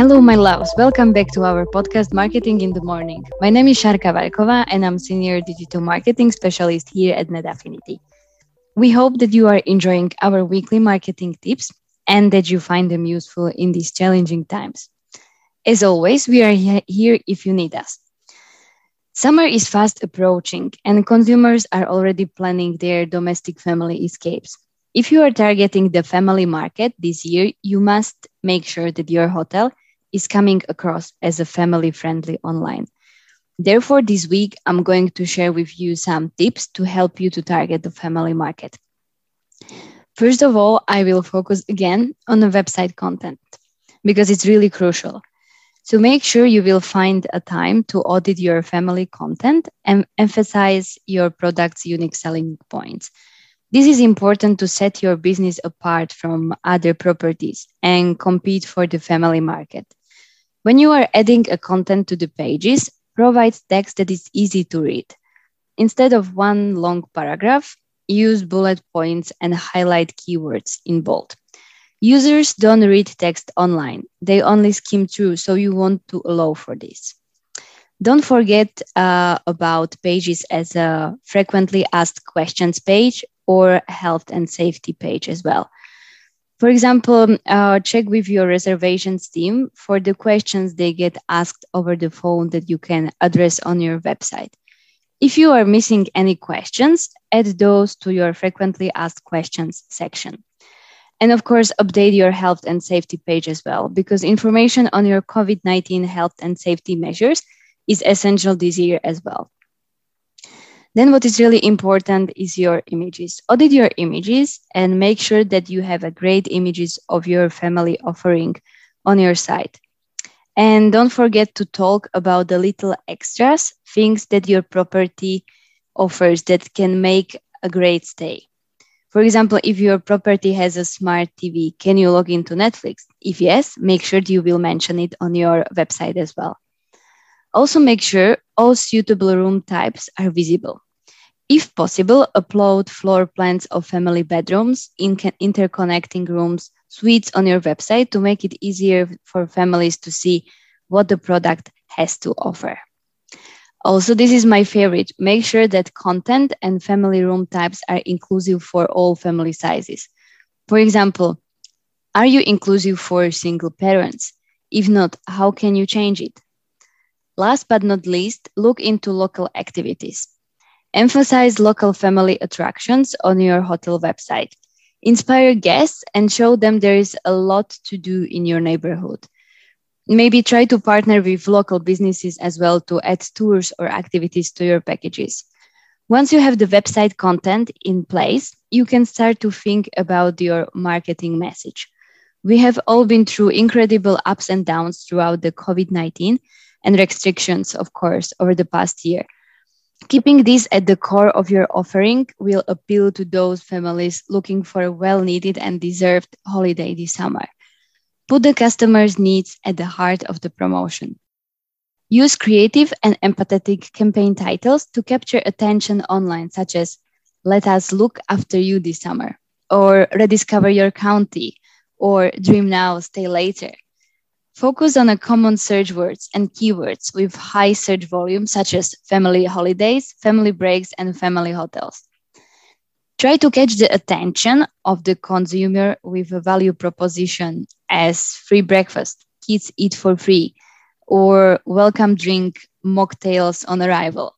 Hello, my loves. Welcome back to our podcast, Marketing in the Morning. My name is Sharka Valkova, and I'm Senior Digital Marketing Specialist here at NetAffinity. We hope that you are enjoying our weekly marketing tips and that you find them useful in these challenging times. As always, we are here if you need us. Summer is fast approaching, and consumers are already planning their domestic family escapes. If you are targeting the family market this year, you must make sure that your hotel is coming across as a family friendly online. Therefore, this week, I'm going to share with you some tips to help you to target the family market. First of all, I will focus again on the website content because it's really crucial. So make sure you will find a time to audit your family content and emphasize your product's unique selling points. This is important to set your business apart from other properties and compete for the family market. When you are adding a content to the pages, provide text that is easy to read. Instead of one long paragraph, use bullet points and highlight keywords in bold. Users don't read text online, they only skim through, so you want to allow for this. Don't forget uh, about pages as a frequently asked questions page or health and safety page as well. For example, uh, check with your reservations team for the questions they get asked over the phone that you can address on your website. If you are missing any questions, add those to your frequently asked questions section. And of course, update your health and safety page as well, because information on your COVID 19 health and safety measures is essential this year as well. Then, what is really important is your images. Audit your images and make sure that you have a great images of your family offering on your site. And don't forget to talk about the little extras, things that your property offers that can make a great stay. For example, if your property has a smart TV, can you log into Netflix? If yes, make sure you will mention it on your website as well. Also, make sure all suitable room types are visible. If possible, upload floor plans of family bedrooms, in interconnecting rooms, suites on your website to make it easier for families to see what the product has to offer. Also, this is my favorite. Make sure that content and family room types are inclusive for all family sizes. For example, are you inclusive for single parents? If not, how can you change it? Last but not least, look into local activities. Emphasize local family attractions on your hotel website. Inspire guests and show them there is a lot to do in your neighborhood maybe try to partner with local businesses as well to add tours or activities to your packages. Once you have the website content in place, you can start to think about your marketing message. We have all been through incredible ups and downs throughout the COVID 19 and restrictions, of course, over the past year. Keeping this at the core of your offering will appeal to those families looking for a well needed and deserved holiday this summer. Put the customer's needs at the heart of the promotion. Use creative and empathetic campaign titles to capture attention online, such as Let Us Look After You This Summer, or Rediscover Your County, or Dream Now, Stay Later. Focus on a common search words and keywords with high search volume, such as family holidays, family breaks, and family hotels. Try to catch the attention of the consumer with a value proposition as free breakfast, kids eat for free, or welcome drink mocktails on arrival.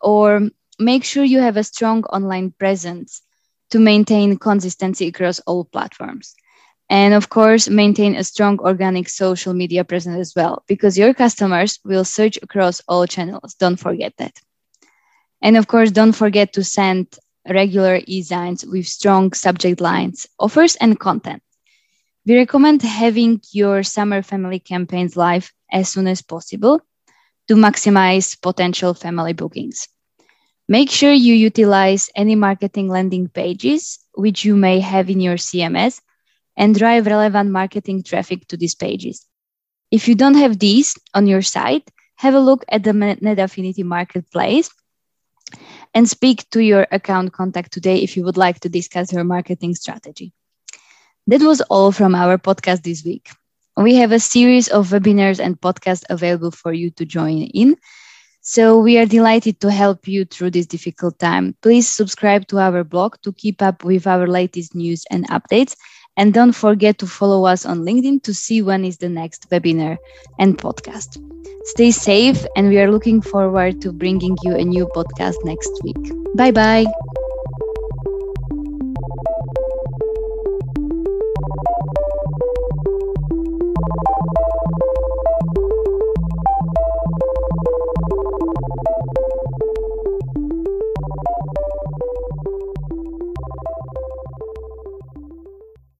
Or make sure you have a strong online presence to maintain consistency across all platforms. And of course, maintain a strong organic social media presence as well, because your customers will search across all channels. Don't forget that. And of course, don't forget to send regular e-shots with strong subject lines, offers, and content. We recommend having your summer family campaigns live as soon as possible to maximize potential family bookings. Make sure you utilize any marketing landing pages which you may have in your CMS and drive relevant marketing traffic to these pages. If you don't have these on your site, have a look at the NetAffinity Marketplace and speak to your account contact today if you would like to discuss your marketing strategy. That was all from our podcast this week. We have a series of webinars and podcasts available for you to join in. So we are delighted to help you through this difficult time. Please subscribe to our blog to keep up with our latest news and updates. And don't forget to follow us on LinkedIn to see when is the next webinar and podcast. Stay safe, and we are looking forward to bringing you a new podcast next week. Bye bye.